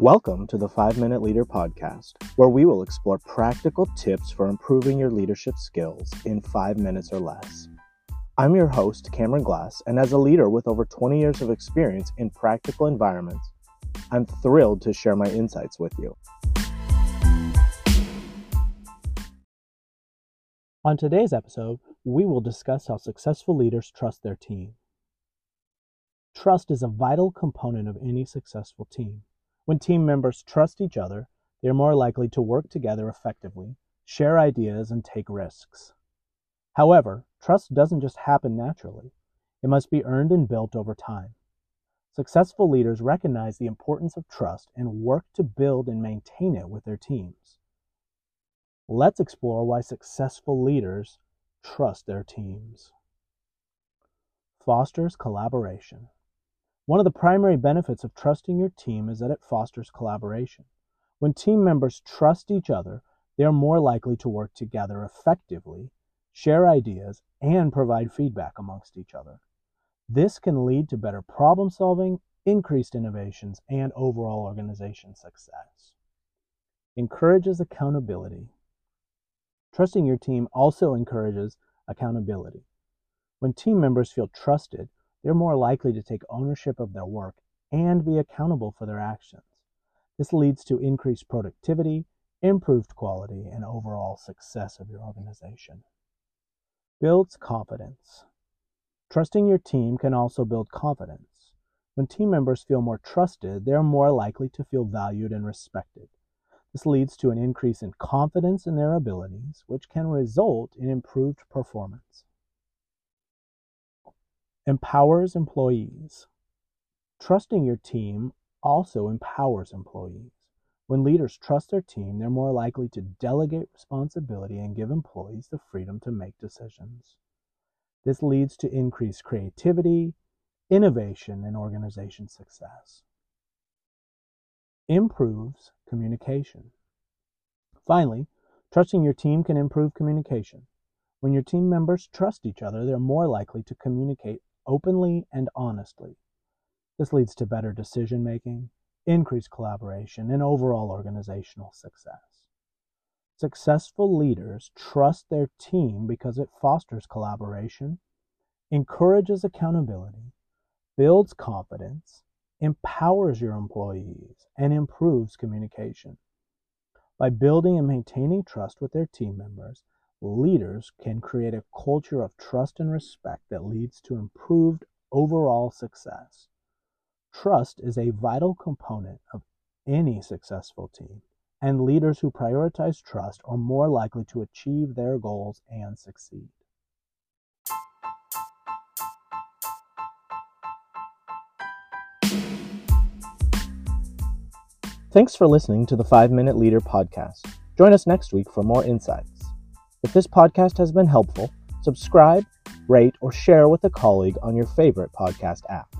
Welcome to the 5 Minute Leader Podcast, where we will explore practical tips for improving your leadership skills in five minutes or less. I'm your host, Cameron Glass, and as a leader with over 20 years of experience in practical environments, I'm thrilled to share my insights with you. On today's episode, we will discuss how successful leaders trust their team. Trust is a vital component of any successful team. When team members trust each other, they are more likely to work together effectively, share ideas, and take risks. However, trust doesn't just happen naturally, it must be earned and built over time. Successful leaders recognize the importance of trust and work to build and maintain it with their teams. Let's explore why successful leaders trust their teams. Fosters collaboration. One of the primary benefits of trusting your team is that it fosters collaboration. When team members trust each other, they are more likely to work together effectively, share ideas, and provide feedback amongst each other. This can lead to better problem solving, increased innovations, and overall organization success. Encourages accountability. Trusting your team also encourages accountability. When team members feel trusted, they're more likely to take ownership of their work and be accountable for their actions. This leads to increased productivity, improved quality, and overall success of your organization. Builds confidence. Trusting your team can also build confidence. When team members feel more trusted, they are more likely to feel valued and respected. This leads to an increase in confidence in their abilities, which can result in improved performance empowers employees. Trusting your team also empowers employees. When leaders trust their team, they're more likely to delegate responsibility and give employees the freedom to make decisions. This leads to increased creativity, innovation, and organization success. Improves communication. Finally, trusting your team can improve communication. When your team members trust each other, they're more likely to communicate openly and honestly. This leads to better decision making, increased collaboration, and overall organizational success. Successful leaders trust their team because it fosters collaboration, encourages accountability, builds confidence, empowers your employees, and improves communication. By building and maintaining trust with their team members, Leaders can create a culture of trust and respect that leads to improved overall success. Trust is a vital component of any successful team, and leaders who prioritize trust are more likely to achieve their goals and succeed. Thanks for listening to the 5 Minute Leader podcast. Join us next week for more insights. If this podcast has been helpful, subscribe, rate, or share with a colleague on your favorite podcast app.